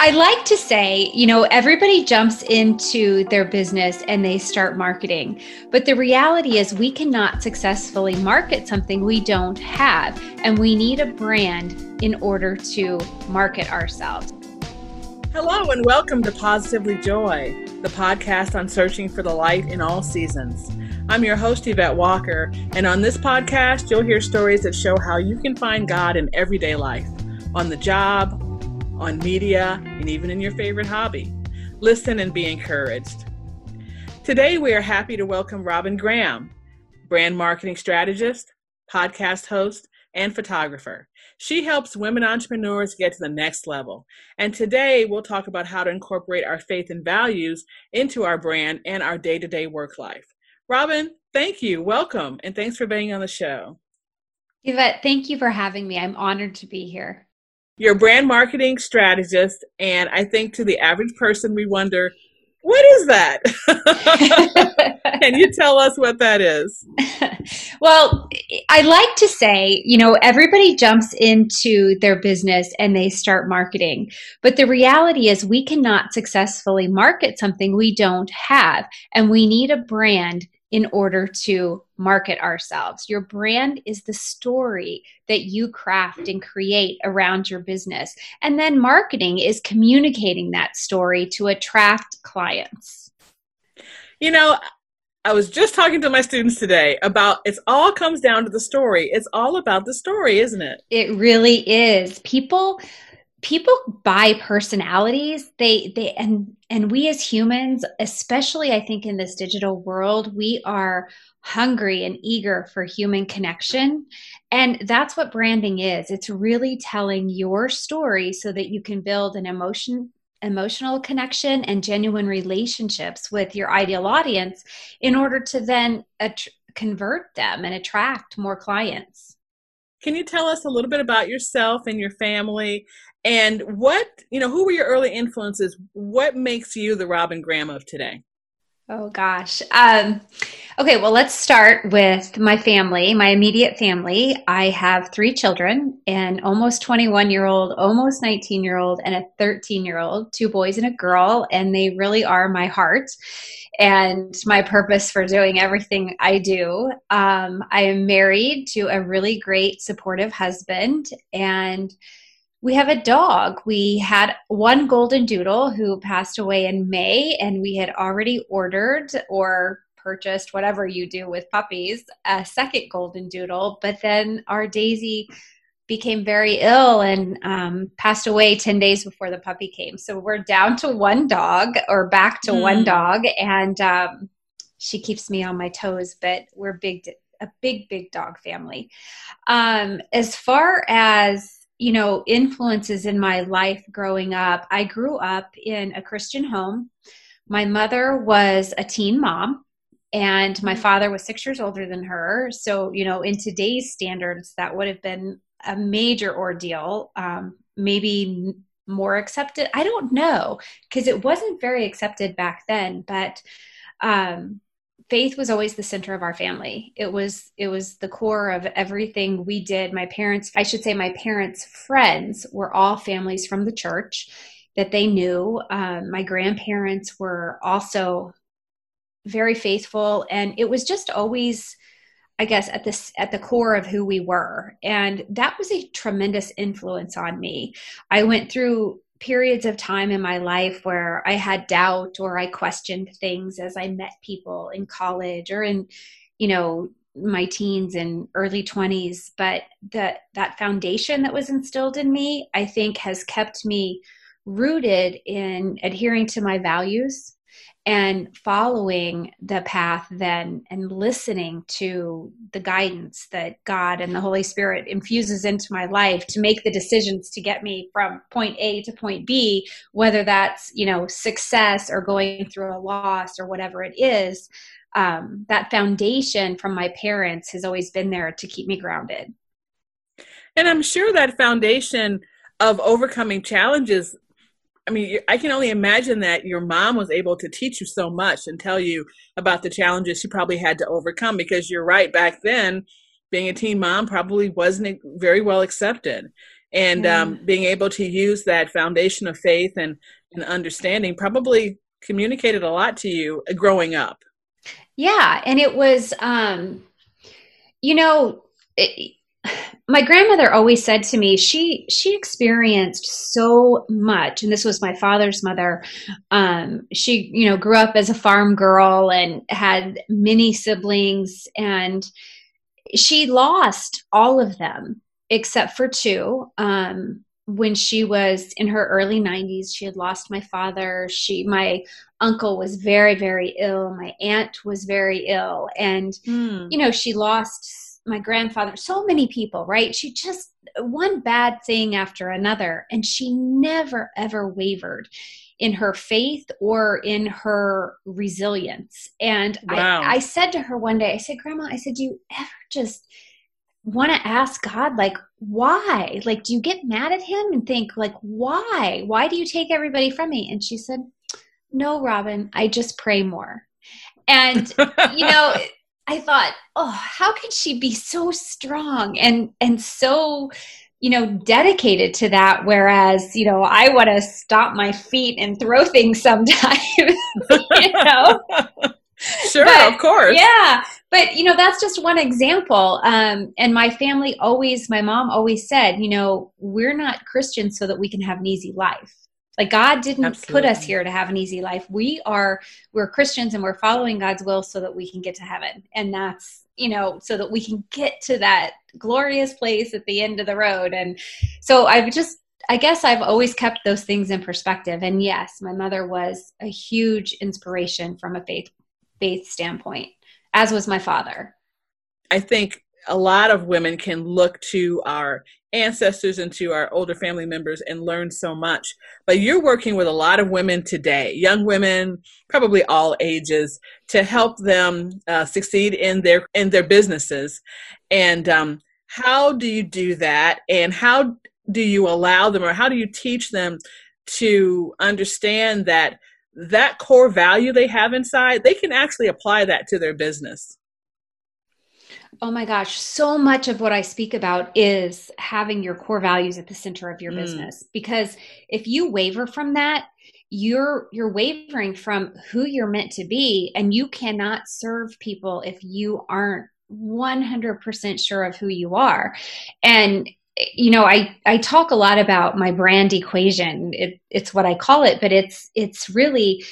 I like to say, you know, everybody jumps into their business and they start marketing. But the reality is, we cannot successfully market something we don't have. And we need a brand in order to market ourselves. Hello, and welcome to Positively Joy, the podcast on searching for the light in all seasons. I'm your host, Yvette Walker, and on this podcast, you'll hear stories that show how you can find God in everyday life on the job, on media, and even in your favorite hobby. Listen and be encouraged. Today, we are happy to welcome Robyn Graham, brand marketing strategist, podcast host, and photographer. She helps women entrepreneurs get to the next level. And today, we'll talk about how to incorporate our faith and values into our brand and our day to day work life. Robyn, thank you. Welcome. And thanks for being on the show. Yvette, thank you for having me. I'm honored to be here. You're a brand marketing strategist, and I think to the average person, we wonder, what is that? Can you tell us what that is? well, I like to say, you know, everybody jumps into their business and they start marketing. But the reality is, we cannot successfully market something we don't have. And we need a brand in order to market ourselves. Your brand is the story that you craft and create around your business. And then marketing is communicating that story to attract clients. You know, I was just talking to my students today about it's all comes down to the story. It's all about the story, isn't it? It really is. People people buy personalities. They they and and we as humans especially i think in this digital world we are hungry and eager for human connection. And that's what branding is. It's really telling your story so that you can build an emotion emotional connection and genuine relationships with your ideal audience in order to then att- convert them and attract more clients. Can you tell us a little bit about yourself and your family and what, you know, who were your early influences? What makes you the Robyn Graham of today? Oh gosh. Um, okay, well, let's start with my family, my immediate family. I have three children an almost 21 year old, almost 19 year old, and a 13 year old, two boys and a girl, and they really are my heart and my purpose for doing everything I do. Um, I am married to a really great, supportive husband, and we have a dog. We had one golden doodle who passed away in May, and we had already ordered or purchased whatever you do with puppies a second golden doodle. But then our Daisy became very ill and um, passed away 10 days before the puppy came. So we're down to one dog or back to mm. one dog. And um, she keeps me on my toes, but we're big, a big, big dog family. Um, as far as you know, influences in my life growing up. I grew up in a Christian home. My mother was a teen mom, and my mm-hmm. father was six years older than her. So, you know, in today's standards, that would have been a major ordeal, um, maybe more accepted. I don't know, because it wasn't very accepted back then. But um, faith was always the center of our family. It was it was the core of everything we did. My parents i should say my parents friends were all families from the church that they knew. Um, my grandparents were also very faithful and it was just always i guess at this at the core of who we were. And that was a tremendous influence on me. I went through periods of time in my life where I had doubt or I questioned things as I met people in college or in, you know, my teens and early 20s but that that foundation that was instilled in me i think has kept me rooted in adhering to my values and following the path then and listening to the guidance that God and the Holy Spirit infuses into my life to make the decisions to get me from point A to point B, whether that's, you know, success or going through a loss or whatever it is, um, that foundation from my parents has always been there to keep me grounded. And I'm sure that foundation of overcoming challenges I mean, I can only imagine that your mom was able to teach you so much and tell you about the challenges she probably had to overcome because you're right. Back then, being a teen mom probably wasn't very well accepted and yeah. um, being able to use that foundation of faith and, and understanding probably communicated a lot to you growing up yeah and it was um you know it, my grandmother always said to me she she experienced so much and this was my father's mother. Um, she you know grew up as a farm girl and had many siblings and she lost all of them except for two. Um, when she was in her early 90s she had lost my father. She my uncle was very very ill. My aunt was very ill. And mm. you know she lost my grandfather, so many people, right? She just one bad thing after another. And she never, ever wavered in her faith or in her resilience. And wow. I, I said to her one day, I said, Grandma, I said, do you ever just want to ask God, like, why? Like, do you get mad at him and think, like, why? Why do you take everybody from me? And she said, No, Robyn, I just pray more. And, you know, I thought, oh, how could she be so strong and and so you know dedicated to that whereas you know i want to stop my feet and throw things sometimes you know? Sure but, of course. yeah but you know that's just one example um, and my family always my mom always said you know we're not christians so that we can have an easy life like God didn't Absolutely. put us here to have an easy life. We are we're Christians and we're following God's will so that we can get to heaven. And that's, you know, so that we can get to that glorious place at the end of the road. And so I've just I guess I've always kept those things in perspective. And yes, my mother was a huge inspiration from a faith faith standpoint, as was my father. I think a lot of women can look to our ancestors and to our older family members and learn so much. But you're working with a lot of women today, young women, probably all ages, to help them uh, succeed in their in their businesses. And um, how do you do that? And how do you allow them, or how do you teach them to understand that that core value they have inside, they can actually apply that to their business? Oh my gosh, so much of what I speak about is having your core values at the center of your mm. business because if you waver from that, you're you're wavering from who you're meant to be and you cannot serve people if you aren't 100% sure of who you are. And you know, I I talk a lot about my brand equation. It, it's what I call it, but it's it's really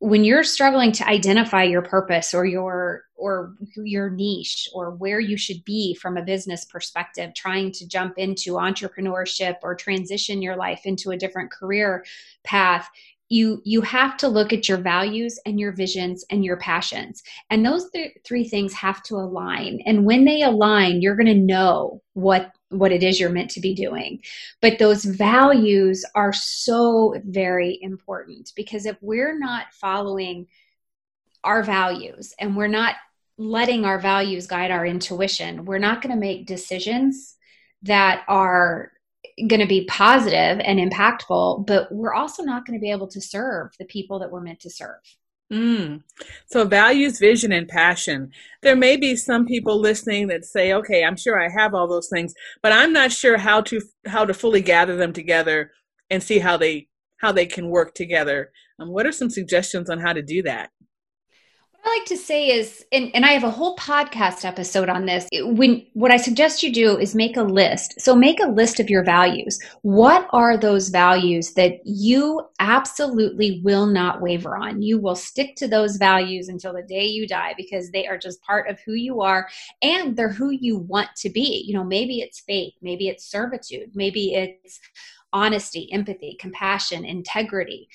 when you're struggling to identify your purpose or your or your niche or where you should be from a business perspective trying to jump into entrepreneurship or transition your life into a different career path you you have to look at your values and your visions and your passions. And those th- three things have to align. And when they align you're going to know what what it is you're meant to be doing but those values are so very important because if we're not following our values and we're not letting our values guide our intuition we're not going to make decisions that are going to be positive and impactful, but we're also not going to be able to serve the people that we're meant to serve. Mm. So, values, vision, and passion. There may be some people listening that say, "Okay, I'm sure I have all those things, but I'm not sure how to how to fully gather them together and see how they how they can work together." Um, what are some suggestions on how to do that? Like to say is, and, and I have a whole podcast episode on this. When what I suggest you do is make a list. So make a list of your values. What are those values that you absolutely will not waver on? You will stick to those values until the day you die because they are just part of who you are and they're who you want to be. You know, maybe it's faith, maybe it's servitude, maybe it's honesty, empathy, compassion, integrity.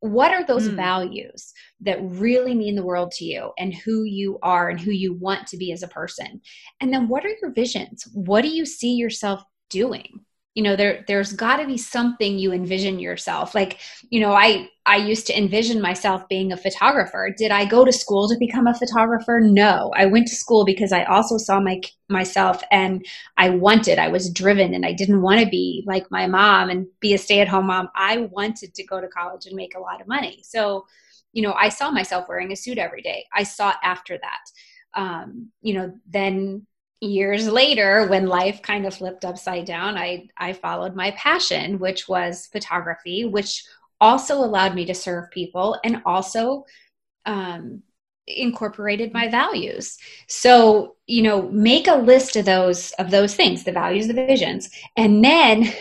What are those mm. values that really mean the world to you and who you are and who you want to be as a person? And then what are your visions? What do you see yourself doing you know there there's got to be something you envision yourself. Like you know i i used to envision myself being a photographer. Did i go to school to become a photographer? No. I went to school because i also saw my myself and i wanted i was driven and i didn't want to be like my mom and be a stay-at-home mom. I wanted to go to college and make a lot of money. So you know i saw myself wearing a suit every day. I sought after that. Um, you know then years later when life kind of flipped upside down i i followed my passion which was photography which also allowed me to serve people and also um, incorporated my values. So you know make a list of those of those things the values the visions and then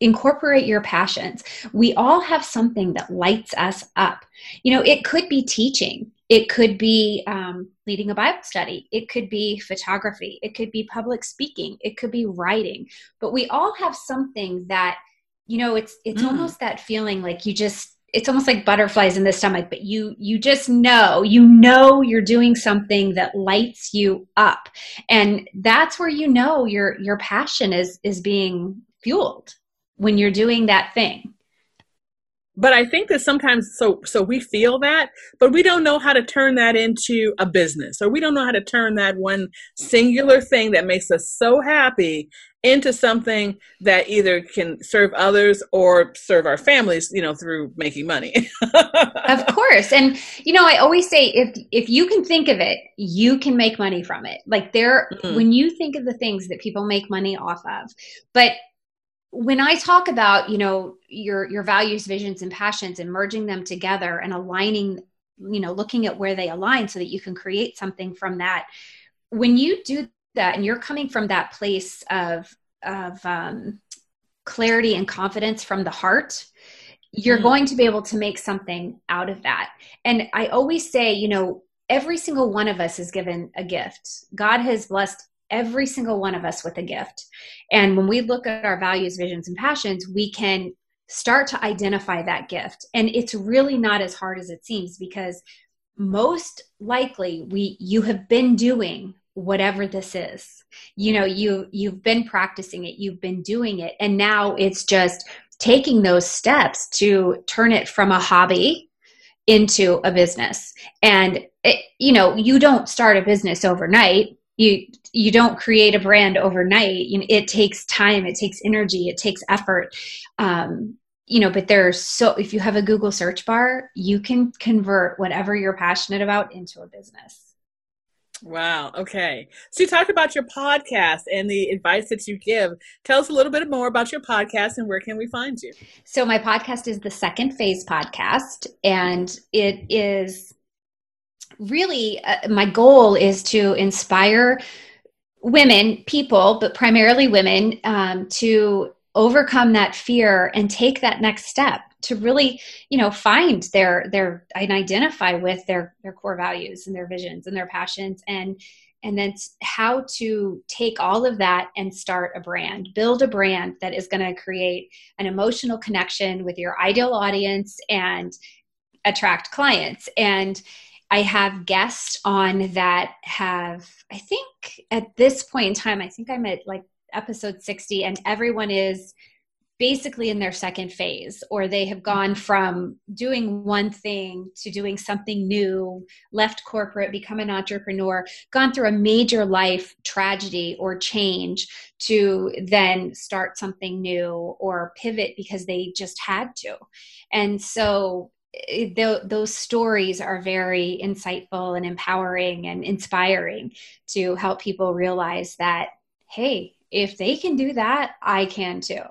incorporate your passions. We all have something that lights us up. You know it could be teaching it could be um, leading a bible study. It could be photography. It could be public speaking. It could be writing. But we all have something that you know it's it's mm. almost that feeling like you just it's almost like butterflies in the stomach but you you just know you know you're doing something that lights you up. And that's where you know your your passion is is being fueled when you're doing that thing but i think that sometimes so so we feel that but we don't know how to turn that into a business or we don't know how to turn that one singular thing that makes us so happy into something that either can serve others or serve our families you know through making money. Of course. And you know i always say if if you can think of it you can make money from it. Like there mm-hmm. when you think of the things that people make money off of but when I talk about, you know, your your values, visions and passions and merging them together and aligning, you know, looking at where they align so that you can create something from that. When you do that and you're coming from that place of of um, clarity and confidence from the heart, you're mm. going to be able to make something out of that. And I always say, you know, every single one of us is given a gift. God has blessed every single one of us with a gift. And when we look at our values, visions, and passions, we can start to identify that gift. And it's really not as hard as it seems because most likely we you have been doing whatever this is. You know, you you've been practicing it, you've been doing it, and now it's just taking those steps to turn it from a hobby into a business. And it, you know, you don't start a business overnight you you don't create a brand overnight. You know, it takes time it takes energy it takes effort. Um, you know but there's so if you have a google search bar you can convert whatever you're passionate about into a business. Wow okay. So you talked about your podcast and the advice that you give. Tell us a little bit more about your podcast and where can we find you? So my podcast is the second phase podcast and it is really uh, my goal is to inspire women people but primarily women um, to overcome that fear and take that next step to really you know find their their and identify with their their core values and their visions and their passions and and then how to take all of that and start a brand build a brand that is going to create an emotional connection with your ideal audience and attract clients. And I have guests on that have, I think at this point in time, I think I'm at like episode 60, and everyone is basically in their second phase, or they have gone from doing one thing to doing something new, left corporate, become an entrepreneur, gone through a major life tragedy or change to then start something new or pivot because they just had to. And so those stories are very insightful and empowering and inspiring to help people realize that hey if they can do that i can too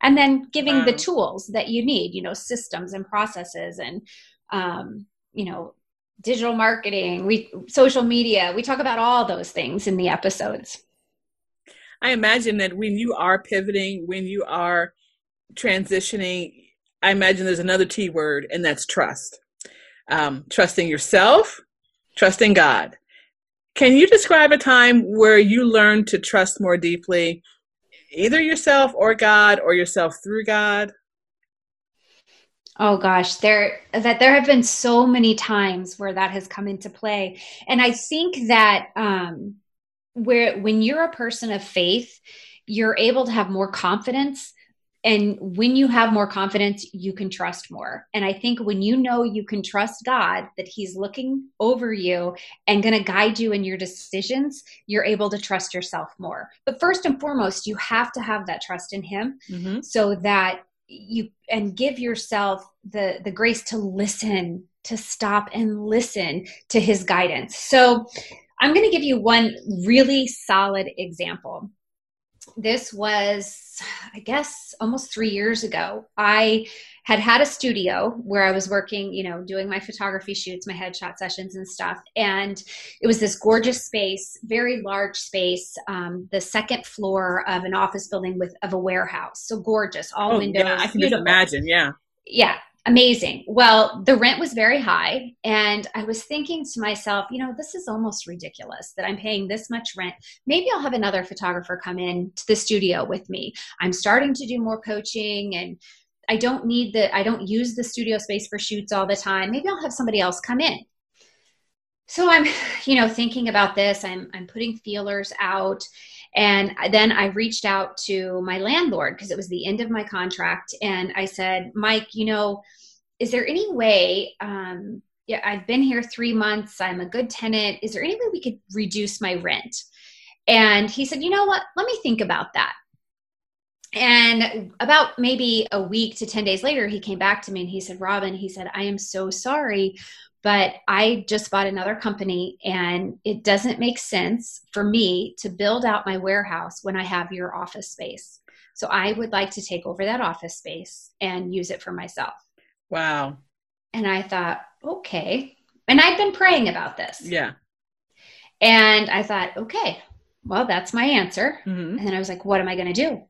and then giving wow. the tools that you need you know systems and processes and um, you know digital marketing we social media we talk about all those things in the episodes i imagine that when you are pivoting when you are transitioning I imagine there's another T word, and that's trust. Um, trusting yourself, trusting God. Can you describe a time where you learned to trust more deeply, either yourself or God, or yourself through God? Oh gosh, there that there have been so many times where that has come into play, and I think that um, where when you're a person of faith, you're able to have more confidence and when you have more confidence you can trust more and i think when you know you can trust god that he's looking over you and going to guide you in your decisions you're able to trust yourself more but first and foremost you have to have that trust in him mm-hmm. so that you and give yourself the the grace to listen to stop and listen to his guidance so I'm going to give you one really solid example. This was, I guess, almost three years ago. I had had a studio where I was working, you know, doing my photography shoots, my headshot sessions and stuff. And it was this gorgeous space, very large space, um, the second floor of an office building with of a warehouse. So gorgeous, all oh, windows. Yeah, I can beautiful. just imagine. Yeah. Yeah, amazing. Well, the rent was very high. And I was thinking to myself, you know, this is almost ridiculous that I'm paying this much rent. Maybe I'll have another photographer come in to the studio with me. I'm starting to do more coaching and I don't need the, I don't use the studio space for shoots all the time. Maybe I'll have somebody else come in. So I'm, you know, thinking about this. I'm, I'm putting feelers out. And then I reached out to my landlord because it was the end of my contract. And I said, Mike, you know, is there any way, um, yeah, I've been here three months. I'm a good tenant. Is there any way we could reduce my rent? And he said, you know what? Let me think about that. And about maybe a week to 10 days later, he came back to me and he said, Robyn, he said, I am so sorry, but I just bought another company and it doesn't make sense for me to build out my warehouse when I have your office space. So I would like to take over that office space and use it for myself. Wow. And I thought, okay. And I've been praying about this. Yeah. And I thought, okay, well, that's my answer. Mm-hmm. And then I was like, what am I going to do?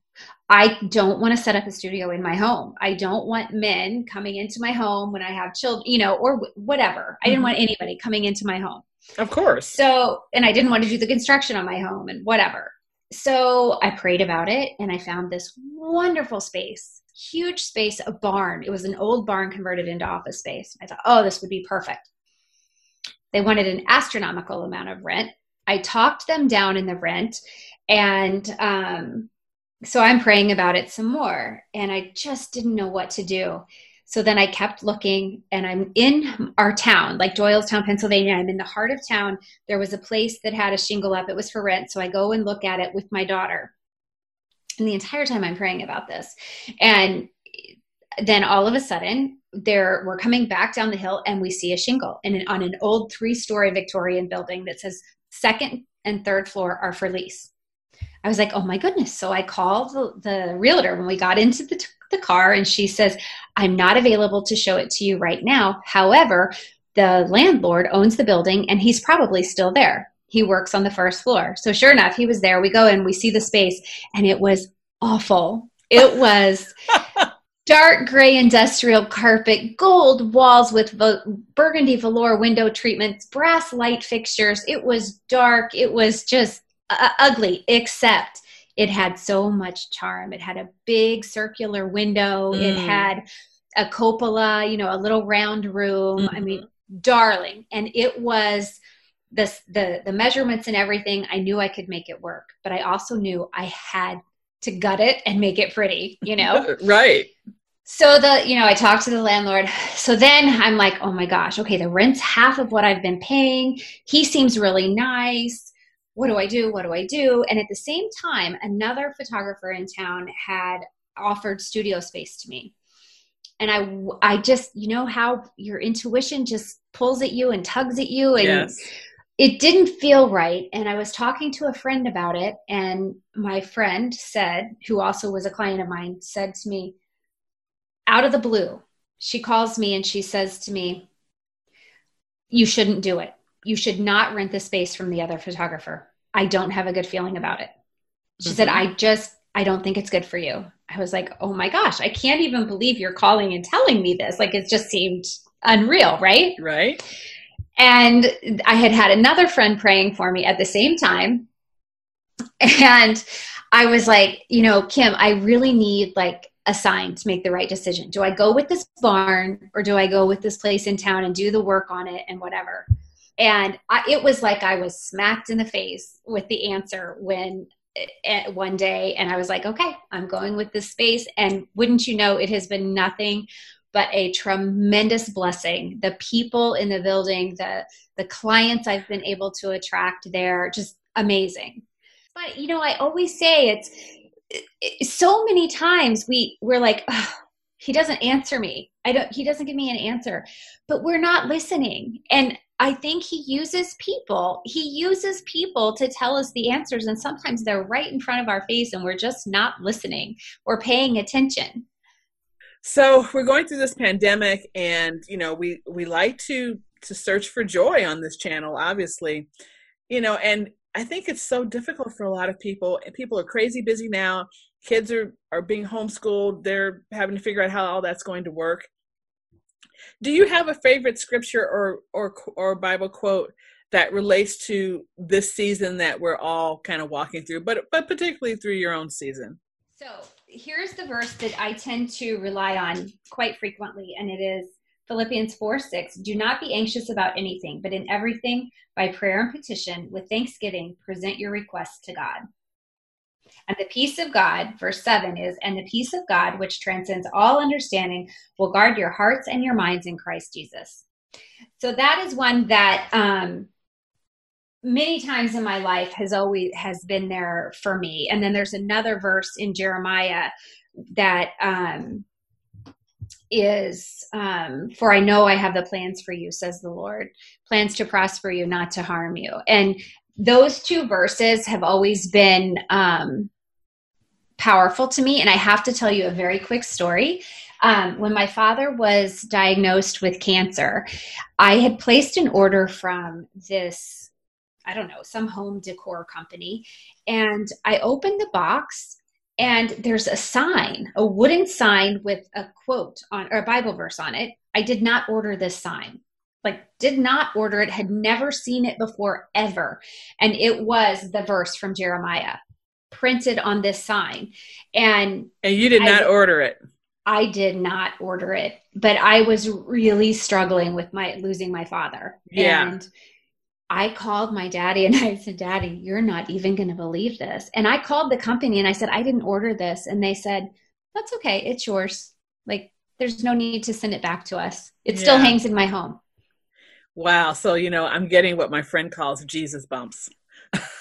I don't want to set up a studio in my home. I don't want men coming into my home when I have children, you know, or whatever. I didn't mm-hmm. want anybody coming into my home. Of course. So, and I didn't want to do the construction on my home and whatever. So I prayed about it and I found this wonderful space, huge space, a barn. It was an old barn converted into office space. I thought, oh, this would be perfect. They wanted an astronomical amount of rent. I talked them down in the rent and um, so I'm praying about it some more, and I just didn't know what to do. So then I kept looking, and I'm in our town, like Doylestown, Pennsylvania. I'm in the heart of town. There was a place that had a shingle up, it was for rent. So I go and look at it with my daughter. And the entire time I'm praying about this. And then all of a sudden, there we're coming back down the hill and we see a shingle and on an old three-story Victorian building that says second and third floor are for lease. I was like, oh my goodness. So I called the, the realtor when we got into the, the car, and she says, I'm not available to show it to you right now. However, the landlord owns the building and he's probably still there. He works on the first floor. So sure enough, he was there. We go and we see the space, and it was awful. It was dark gray industrial carpet, gold walls with burgundy velour window treatments, brass light fixtures. It was dark. It was just uh, ugly, except it had so much charm. It had a big circular window. Mm. It had a cupola, you know, a little round room. Mm-hmm. I mean, mm-hmm. darling. And it was the, the the measurements and everything. I knew I could make it work, but I also knew I had to gut it and make it pretty. You know, right. So the, you know, I talked to the landlord. So then I'm like, oh my gosh, okay, the rent's half of what I've been paying. He seems really nice what do I do? What do I do? And at the same time, another photographer in town had offered studio space to me. And I, I just, you know, how your intuition just pulls at you and tugs at you. And yes. it didn't feel right. And I was talking to a friend about it. And my friend said, who also was a client of mine, said to me, out of the blue, she calls me and she says to me, You shouldn't do it you should not rent the space from the other photographer. I don't have a good feeling about it. She mm-hmm. said, I just, I don't think it's good for you. I was like, oh my gosh, I can't even believe you're calling and telling me this. Like it just seemed unreal, right? Right. And I had had another friend praying for me at the same time. And I was like, you know, Kim, I really need like a sign to make the right decision. Do I go with this barn or do I go with this place in town and do the work on it and whatever? And I, it was like I was smacked in the face with the answer when uh, one day and I was like, okay, I'm going with this space. And wouldn't you know, it has been nothing but a tremendous blessing. The people in the building, the the clients I've been able to attract there, just amazing. But you know, I always say it's, it's so many times we we're like, he doesn't answer me. I don't he doesn't give me an answer. But we're not listening. And I think he uses people. He uses people to tell us the answers and sometimes they're right in front of our face and we're just not listening or paying attention. So, we're going through this pandemic and you know, we we like to to search for joy on this channel obviously. You know, and I think it's so difficult for a lot of people. People are crazy busy now. Kids are are being homeschooled. They're having to figure out how all that's going to work. Do you have a favorite scripture or or or Bible quote that relates to this season that we're all kind of walking through, but but particularly through your own season? So here's the verse that I tend to rely on quite frequently, and it is Philippians 4 6. Do not be anxious about anything, but in everything, by prayer and petition, with thanksgiving, present your requests to God. And the peace of God, verse 7 is, and the peace of God, which transcends all understanding, will guard your hearts and your minds in Christ Jesus. So that is one that um, many times in my life has always has been there for me. And then there's another verse in Jeremiah that um, is um, for I know I have the plans for you, says the Lord, plans to prosper you, not to harm you. And those two verses have always been um, powerful to me. And I have to tell you a very quick story. Um, when my father was diagnosed with cancer, I had placed an order from this, I don't know, some home decor company. And I opened the box and there's a sign, a wooden sign with a quote on or a Bible verse on it. I did not order this sign. Like did not order it, had never seen it before ever. And it was the verse from Jeremiah printed on this sign. And And you did not I, order it. I did not order it, but I was really struggling with my losing my father. Yeah. And I called my daddy and I said, Daddy, you're not even going to believe this. And I called the company and I said, I didn't order this. And they said, That's okay. It's yours. Like, there's no need to send it back to us. It yeah. still hangs in my home. Wow. So, you know, I'm getting what my friend calls Jesus bumps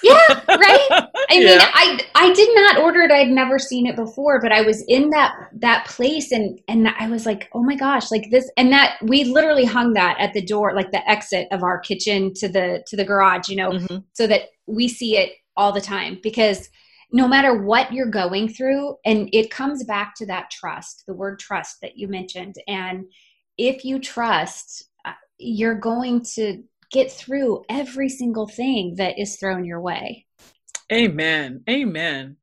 yeah, right. I mean, yeah. I I did not order it. I'd never seen it before, but I was in that that place and and I was like, oh my gosh, like this and that we literally hung that at the door, like the exit of our kitchen to the to the garage, you know, mm-hmm. so that we see it all the time because no matter what you're going through and it comes back to that trust the word trust that you mentioned and if you trust you're going to get through every single thing that is thrown your way. Amen. Amen.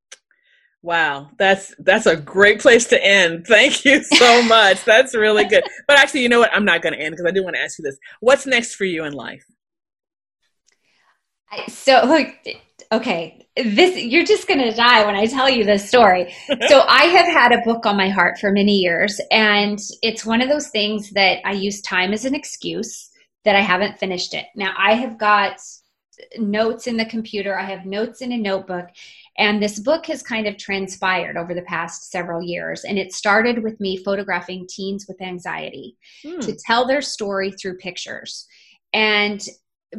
Wow, that's that's a great place to end. Thank you so much. that's really good. But actually, you know what? I'm not going to end because I do want to ask you this. What's next for you in life? So, okay, this you're just going to die when I tell you this story. so, I have had a book on my heart for many years, and it's one of those things that I use time as an excuse that I haven't finished it. Now I have got notes in the computer, I have notes in a notebook, and this book has kind of transpired over the past several years. And it started with me photographing teens with anxiety hmm. to tell their story through pictures. And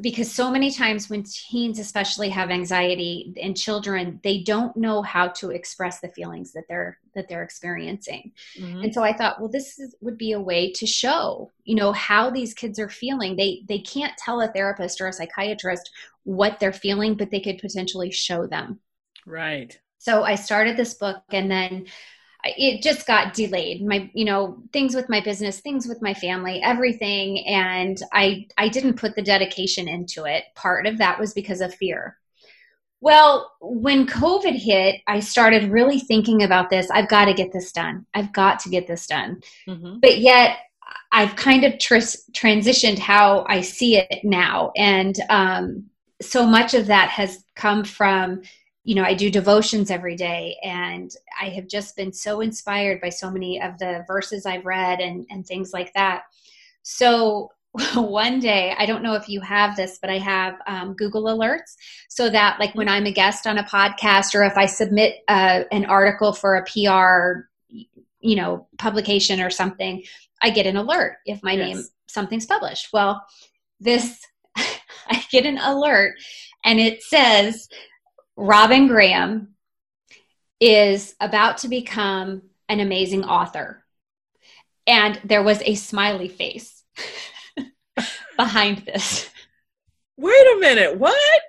because so many times when teens especially have anxiety and children they don't know how to express the feelings that they're that they're experiencing. Mm-hmm. and so i thought well this is, would be a way to show you know how these kids are feeling. They they can't tell a therapist or a psychiatrist what they're feeling but they could potentially show them. Right. So i started this book and then it just got delayed. My you know things with my business things with my family everything. And i i didn't put the dedication into it. Part of that was because of fear. Well when covid hit i started really thinking about this. I've got to get this done. I've got to get this done. Mm-hmm. but yet i've kind of tr- transitioned how i see it now. And um, so much of that has come from you know, I do devotions every day, and I have just been so inspired by so many of the verses I've read and, and things like that. So one day, I don't know if you have this, but I have um, Google Alerts so that, like, when I'm a guest on a podcast or if I submit uh, an article for a PR, you know, publication or something, I get an alert if my yes. name something's published. Well, this I get an alert and it says Robyn Graham is about to become an amazing author. and there was a smiley face behind this. Wait a minute, what?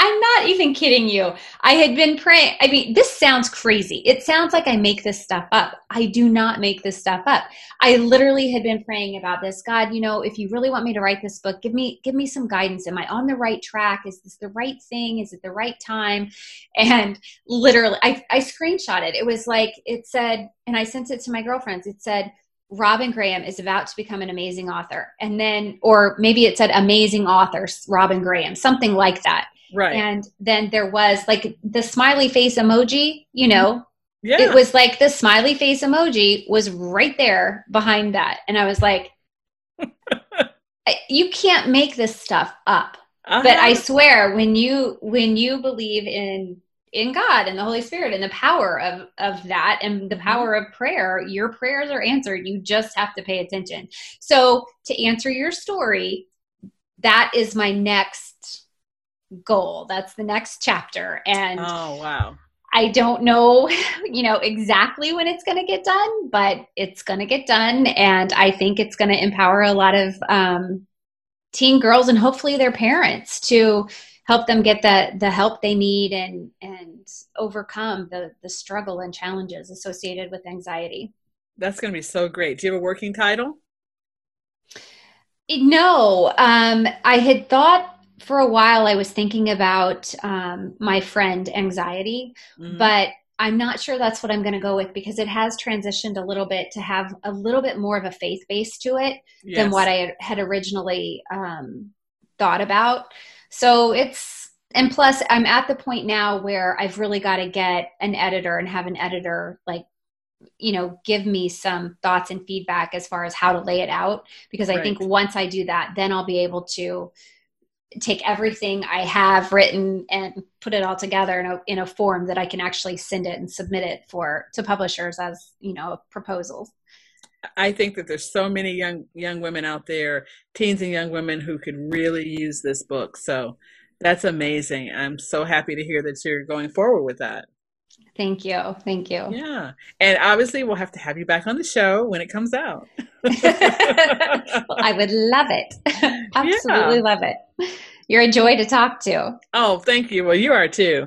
I'm not even kidding you. I had been praying. I mean, this sounds crazy. It sounds like I make this stuff up. I do not make this stuff up. I literally had been praying about this. God, you know, if you really want me to write this book, give me give me some guidance. Am I on the right track? Is this the right thing? Is it the right time? And literally, I, I screenshot it. It was like it said, and I sent it to my girlfriends. It said, Robyn Graham is about to become an amazing author. And then, or maybe it said amazing author, Robyn Graham, something like that. Right. And then there was like the smiley face emoji, you know, yeah. it was like the smiley face emoji was right there behind that. And I was like, you can't make this stuff up. Uh-huh. But I swear when you when you believe in in God and the Holy Spirit and the power of of that and the mm-hmm. power of prayer, your prayers are answered. You just have to pay attention. So to answer your story, that is my next goal. That's the next chapter. And oh wow. I don't know, you know, exactly when it's going to get done, but it's going to get done. And I think it's going to empower a lot of um, teen girls and hopefully their parents to help them get the, the help they need and, and overcome the, the struggle and challenges associated with anxiety. That's going to be so great. Do you have a working title? No, um, I had thought for a while I was thinking about um, my friend anxiety, mm-hmm. but I'm not sure that's what I'm going to go with because it has transitioned a little bit to have a little bit more of a faith base to it yes. than what I had originally um, thought about. So it's, and plus, I'm at the point now where I've really got to get an editor and have an editor like you know give me some thoughts and feedback as far as how to lay it out because i right. think once i do that then i'll be able to take everything I have written and put it all together in a, in a form that I can actually send it and submit it for to publishers as you know proposals. I think that there's so many young young women out there, teens and young women who could really use this book. So that's amazing. I'm so happy to hear that you're going forward with that. Thank you. Thank you. Yeah. And obviously, we'll have to have you back on the show when it comes out. well, I would love it. Absolutely yeah. love it. You're a joy to talk to. Oh, thank you. Well, you are too.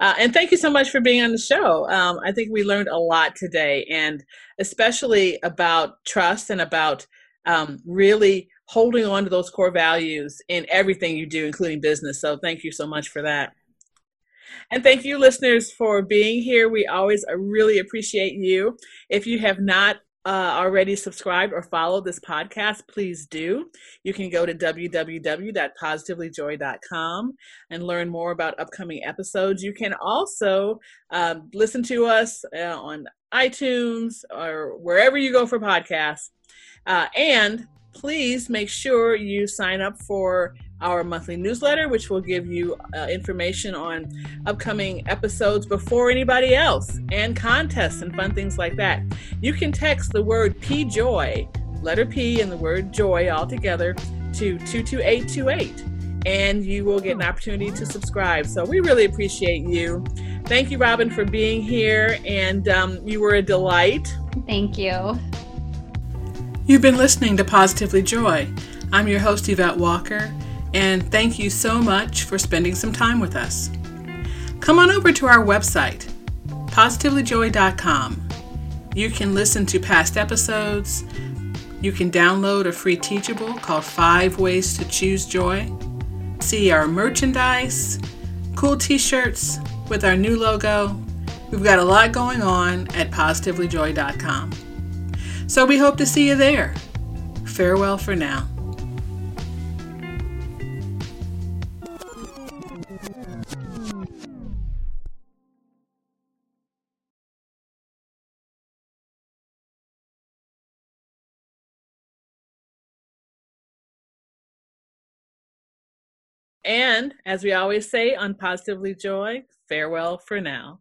Uh, and thank you so much for being on the show. Um, I think we learned a lot today, and especially about trust and about um, really holding on to those core values in everything you do, including business. So, thank you so much for that. And thank you, listeners, for being here. We always uh, really appreciate you. If you have not uh, already subscribed or followed this podcast, please do. You can go to www.positivelyjoy.com and learn more about upcoming episodes. You can also um, listen to us uh, on iTunes or wherever you go for podcasts. Uh, and please make sure you sign up for our monthly newsletter, which will give you uh, information on upcoming episodes before anybody else and contests and fun things like that. You can text the word P Joy, letter P and the word joy all together to 22828 and you will get an opportunity to subscribe. So we really appreciate you. Thank you, Robyn, for being here, and um, you were a delight. Thank you. You've been listening to Positively Joy. I'm your host, Yvette Walker and thank you so much for spending some time with us. Come on over to our website, positivelyjoy.com. You can listen to past episodes. You can download a free teachable called Five Ways to Choose Joy. See our merchandise, cool t shirts with our new logo. We've got a lot going on at positivelyjoy.com. So we hope to see you there. Farewell for now. And as we always say on Positively Joy, farewell for now.